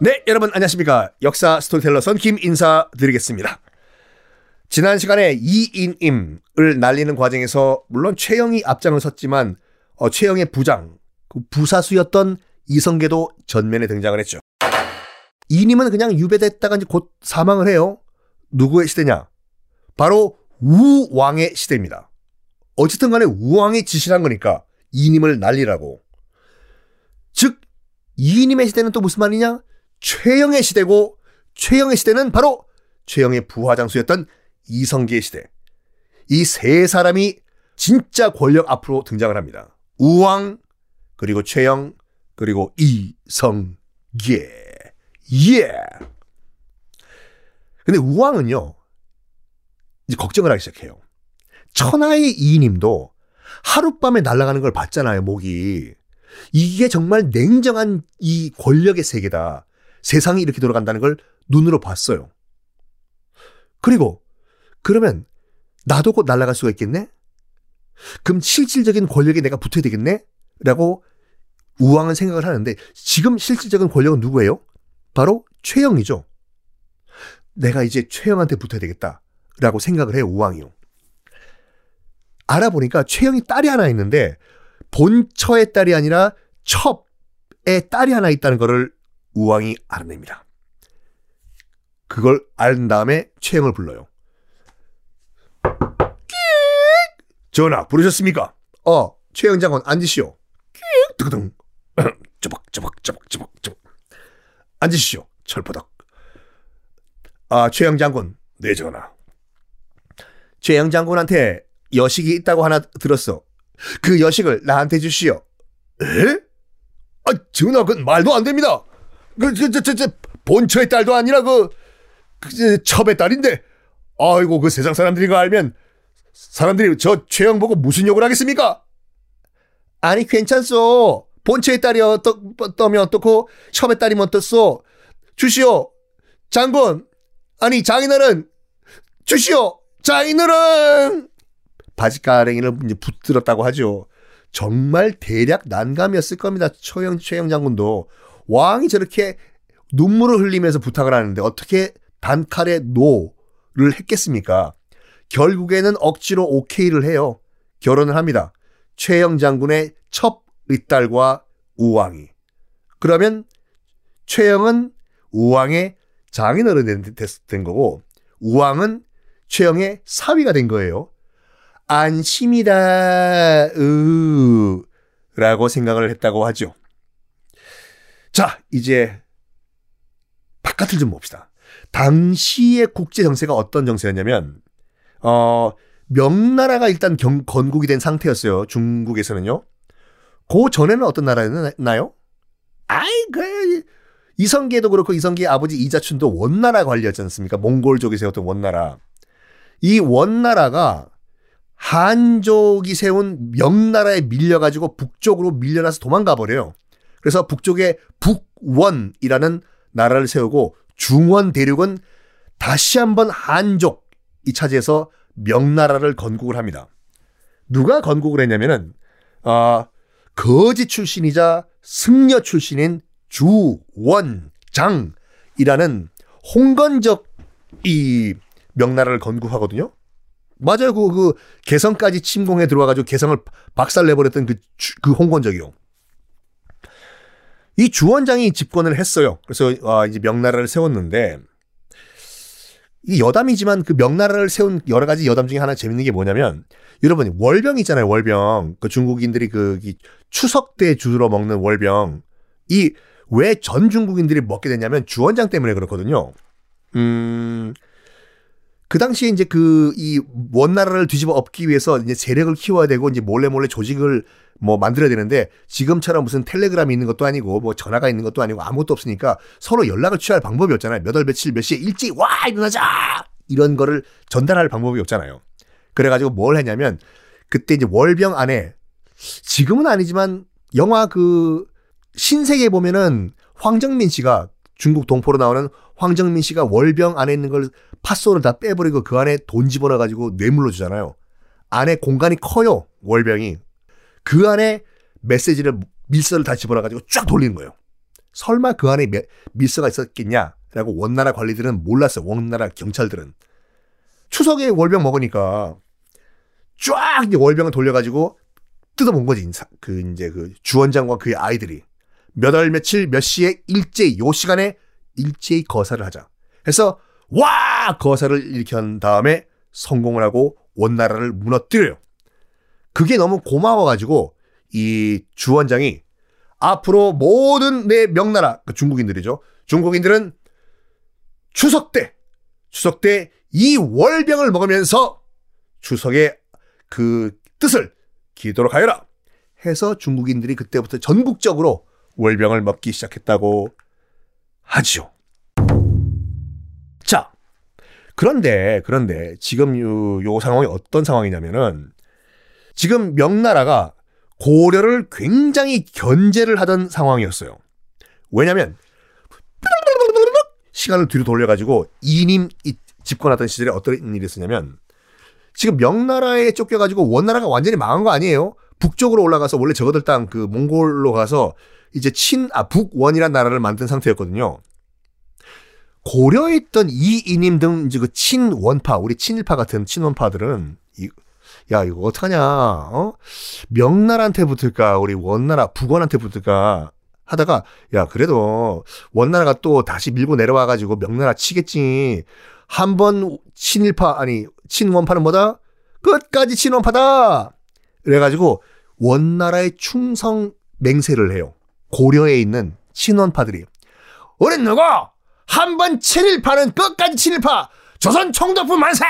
네, 여러분 안녕하십니까. 역사 스토리텔러 선김 인사드리겠습니다. 지난 시간에 이인임을 날리는 과정에서 물론 최영이 앞장을 섰지만 어, 최영의 부장, 그 부사수였던 이성계도 전면에 등장을 했죠. 이인임은 그냥 유배됐다가 이제 곧 사망을 해요. 누구의 시대냐? 바로 우왕의 시대입니다. 어쨌든 간에 우왕이 지시한 거니까 이인임을 날리라고. 즉, 이님의 시대는 또 무슨 말이냐? 최영의 시대고, 최영의 시대는 바로 최영의 부하장수였던 이성계의 시대. 이 세 사람이 진짜 권력 앞으로 등장을 합니다. 우왕, 그리고 최영, 그리고 이성계. 예. 근데 우왕은요, 이제 걱정을 하기 시작해요. 천하의 이님도 하룻밤에 날아가는 걸 봤잖아요, 목이. 이게 정말 냉정한 이 권력의 세계다. 세상이 이렇게 돌아간다는 걸 눈으로 봤어요. 그리고 그러면 나도 곧 날아갈 수가 있겠네? 그럼 실질적인 권력에 내가 붙어야 되겠네? 라고 우왕은 생각을 하는데 지금 실질적인 권력은 누구예요? 바로 최영이죠. 내가 이제 최영한테 붙어야 되겠다. 라고 생각을 해요, 우왕이요. 알아보니까 최영이 딸이 하나 있는데 본처의 딸이 아니라 첩의 딸이 하나 있다는 것을 우왕이 알아냅니다. 그걸 알 다음에 최영을 불러요. 전하 부르셨습니까? 어, 최영 장관 앉으시오. 뜨거등. 쪼박 쪼박 쪼박 쪼박 쪼박. 앉으시오. 철포덕. 아, 최영 장군. 네, 전하. 최영 장군한테 여식이 있다고 하나 들었어. 그 여식을 나한테 주시오. 에? 아, 전하, 그 말도 안 됩니다. 그, 저, 저, 저, 저 본처의 딸도 아니라 그, 그 첩의 딸인데. 아이고, 그 세상 사람들이 그 알면 사람들이 저 최영 보고 무슨 욕을 하겠습니까? 아니, 괜찮소. 본처의 딸이 어떠, 떠면 어떻고, 첩의 딸이면 어떻소? 주시오. 장군. 아니, 장인어른. 주시오. 장인어른. 바지가랭이를 이제 붙들었다고 하죠. 정말 대략 난감이었을 겁니다. 최영, 최영 장군도. 왕이 저렇게 눈물을 흘리면서 부탁을 하는데 어떻게 단칼에 no를 했겠습니까? 결국에는 억지로 오케이를 해요. 결혼을 합니다. 최영 장군의 첫 윗딸과 우왕이. 그러면 최영은 우왕의 장인어른이 된 거고 우왕은 최영의 사위가 된 거예요. 안심이다, 으, 라고 생각을 했다고 하죠. 자, 이제 바깥을 좀 봅시다. 당시의 국제 정세가 어떤 정세였냐면, 어, 명나라가 일단 경, 건국이 된 상태였어요. 중국에서는요. 그 전에는 어떤 나라였나요? 아이, 그, 이성계도 그렇고 이성계의 아버지 이자춘도 원나라 관리였지 않습니까? 몽골족이 세웠던 원나라. 이 원나라가 한족이 세운 명나라에 밀려가지고 북쪽으로 밀려나서 도망가 버려요. 그래서 북쪽에 북원이라는 나라를 세우고 중원 대륙은 다시 한번 한족이 차지해서 명나라를 건국을 합니다. 누가 건국을 했냐면은 어, 거지 출신이자 승려 출신인 주원장이라는 홍건적 이 명나라를 건국하거든요. 맞아요. 그, 그 개성까지 침공해 들어와가지고 개성을 박살내버렸던 그, 그 홍건적이요. 이 주원장이 집권을 했어요. 그래서 어, 이제 명나라를 세웠는데 이 여담이지만 그 명나라를 세운 여러 가지 여담 중에 하나 재밌는 게 뭐냐면 여러분 월병 있잖아요. 월병 그 중국인들이 그 추석 때 주로 먹는 월병 이 왜 전 중국인들이 먹게 됐냐면 주원장 때문에 그렇거든요. 음. 그 당시에 이제 그 이 원나라를 뒤집어 엎기 위해서 이제 세력을 키워야 되고 이제 몰래 몰래 조직을 뭐 만들어야 되는데 지금처럼 무슨 텔레그램이 있는 것도 아니고 뭐 전화가 있는 것도 아니고 아무것도 없으니까 서로 연락을 취할 방법이 없잖아요. 몇 월 며칠 몇 시에 일찍 와 일어나자 이런 거를 전달할 방법이 없잖아요. 그래가지고 뭘 했냐면 그때 이제 월병 안에 지금은 아니지만 영화 그 신세계 보면은 황정민 씨가 중국 동포로 나오는 황정민 씨가 월병 안에 있는 걸 팥소를 다 빼버리고 그 안에 돈 집어넣어가지고 뇌물로 주잖아요. 안에 공간이 커요. 월병이. 그 안에 메시지를 밀서를 다 집어넣어가지고 쫙 돌리는 거예요. 설마 그 안에 밀서가 있었겠냐라고 원나라 관리들은 몰랐어요. 원나라 경찰들은. 추석에 월병 먹으니까 쫙 이제 월병을 돌려가지고 뜯어본 거지. 그 이제 그 주원장과 그의 아이들이 몇 월 며칠 몇 시에 일제히 요 시간에 일제히 거사를 하자. 해서 와 거사를 일으킨 다음에 성공을 하고 원나라를 무너뜨려요. 그게 너무 고마워가지고 이 주원장이 앞으로 모든 내 명나라 그 중국인들이죠. 중국인들은 추석 때 추석 때 이 월병을 먹으면서 추석의 그 뜻을 기도록 하여라 해서 중국인들이 그때부터 전국적으로 월병을 먹기 시작했다고 하지요. 그런데 그런데 지금 요, 요 상황이 어떤 상황이냐면은 지금 명나라가 고려를 굉장히 견제를 하던 상황이었어요. 왜냐면 시간을 뒤로 돌려가지고 이님 집권하던 시절에 어떤 일이 있었냐면 지금 명나라에 쫓겨가지고 원나라가 완전히 망한 거 아니에요? 북쪽으로 올라가서 원래 저거들 땅 그 몽골로 가서 이제 친, 아, 북원이란 나라를 만든 상태였거든요. 고려에 있던 이이님 등 이제 그 친원파, 우리 친일파 같은 친원파들은 이, 야, 이거 어떡하냐, 어? 명나라한테 붙을까, 우리 원나라, 북원한테 붙을까 하다가, 야, 그래도 원나라가 또 다시 밀고 내려와가지고 명나라 치겠지. 한 번 친일파, 아니, 친원파는 뭐다? 끝까지 친원파다! 그래가지고 원나라의 충성 맹세를 해요. 고려에 있는 친원파들이. 우린 누구? 한 번 친일파는 끝까지 친일파! 조선 총독부 만세!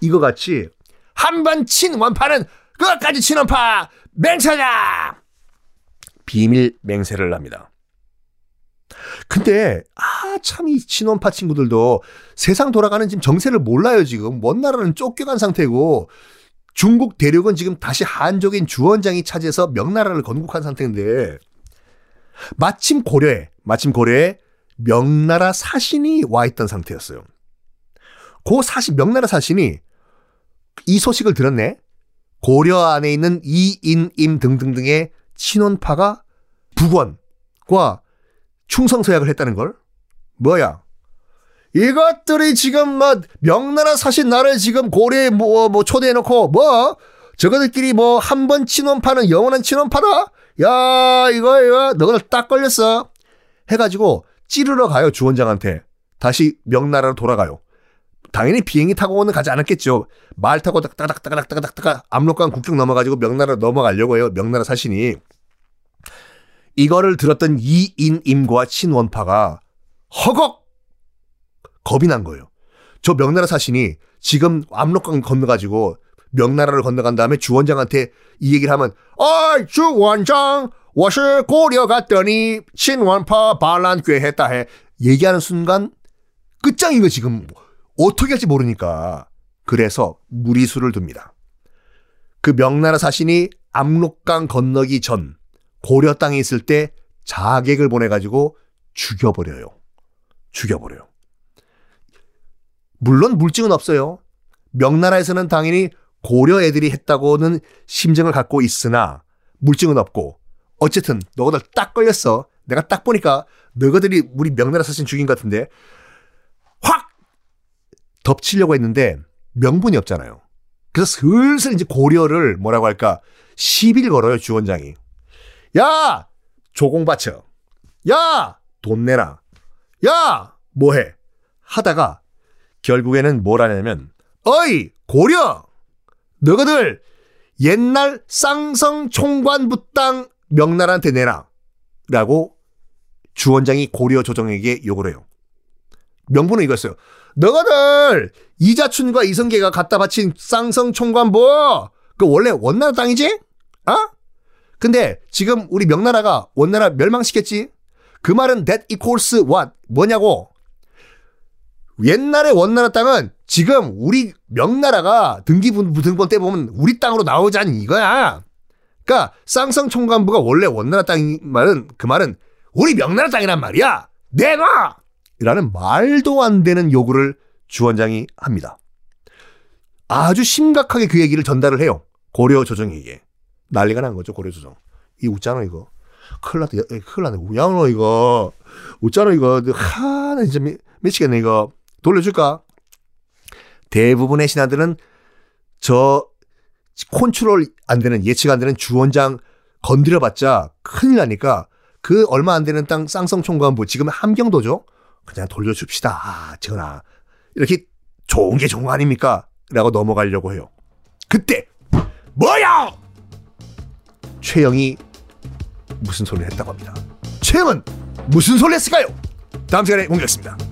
이거 같이 한 번 친원파는 끝까지 친원파! 맹세다! 비밀 맹세를 합니다. 근데 아 참 이 친원파 친구들도 세상 돌아가는 지금 정세를 몰라요 지금 먼 나라는 쫓겨간 상태고 중국 대륙은 지금 다시 한족인 주원장이 차지해서 명나라를 건국한 상태인데 마침 고려에 마침 고려에 명나라 사신이 와 있던 상태였어요. 그 사신 명나라 사신이 이 소식을 들었네. 고려 안에 있는 이인임 등등등의 친원파가 북원과 충성서약을 했다는 걸? 뭐야? 이것들이 지금 뭐 명나라 사신 나를 지금 고려에 뭐, 뭐 초대해놓고 뭐 저거들끼리 뭐 한 번 친원파는 영원한 친원파다? 야 이거 이거 너희들 딱 걸렸어. 해가지고 찌르러 가요 주원장한테. 다시 명나라로 돌아가요. 당연히 비행기 타고는 가지 않았겠죠. 말 타고 따닥따닥따닥따닥따닥 압록강 국경 넘어가지고 명나라 넘어가려고 해요. 명나라 사신이. 이거를 들었던 이인임과 친원파가 허걱 겁이 난 거예요. 저 명나라 사신이 지금 압록강 건너가지고 명나라를 건너간 다음에 주원장한테 이 얘기를 하면 어이 주원장 我是 고려 갔더니 친원파 반란괴 했다 해 얘기하는 순간 끝장인 거 지금 어떻게 할지 모르니까 그래서 무리수를 둡니다. 그 명나라 사신이 압록강 건너기 전 고려 땅에 있을 때 자객을 보내가지고 죽여버려요. 죽여버려요. 물론 물증은 없어요. 명나라에서는 당연히 고려 애들이 했다고는 심정을 갖고 있으나 물증은 없고 어쨌든 너희들 딱 걸렸어. 내가 딱 보니까 너희들이 우리 명나라 사신 죽인 것 같은데 확 덮치려고 했는데 명분이 없잖아요. 그래서 슬슬 이제 고려를 뭐라고 할까 시비를 걸어요 주원장이. 야 조공 바쳐. 야 돈 내라. 야 뭐해 하다가 결국에는 뭘 하냐면 어이 고려 너희들 옛날 쌍성 총관부 땅 명나라한테 내라 라고 주원장이 고려 조정에게 요구를 해요. 명분은 이거였어요. 너희들 이자춘과 이성계가 갖다 바친 쌍성 총관부 그 원래 원나라 땅이지? 어? 근데 지금 우리 명나라가 원나라 멸망시켰지? 그 말은 that equals what? 뭐냐고? 옛날에 원나라 땅은 지금 우리 명나라가 등기부 등본 때 보면 우리 땅으로 나오자니 이거야. 그러니까 쌍성 총관부가 원래 원나라 땅인 말은 그 말은 우리 명나라 땅이란 말이야. 내놔! 라는 말도 안 되는 요구를 주원장이 합니다. 아주 심각하게 그 얘기를 전달을 해요. 고려 조정에게. 난리가 난 거죠, 고려 조정. 이 웃잖아, 이거. 큰일 났다. 야, 큰일 났네. 우양로 이거. 웃잖아 이거. 하, 나 진짜 미, 미치겠네 이거. 돌려줄까? 대부분의 신하들은 저 컨트롤 안 되는 예측 안 되는 주원장 건드려봤자 큰일 나니까 그 얼마 안 되는 땅 쌍성총과 뭐 지금 함경도죠. 그냥 돌려줍시다. 아, 전하. 이렇게 좋은 게 좋은 거 아닙니까? 라고 넘어가려고 해요. 그때 뭐야? 최영이 무슨 소리를 했다고 합니다. 최영은 무슨 소리를 했을까요? 다음 시간에 공개하겠습니다.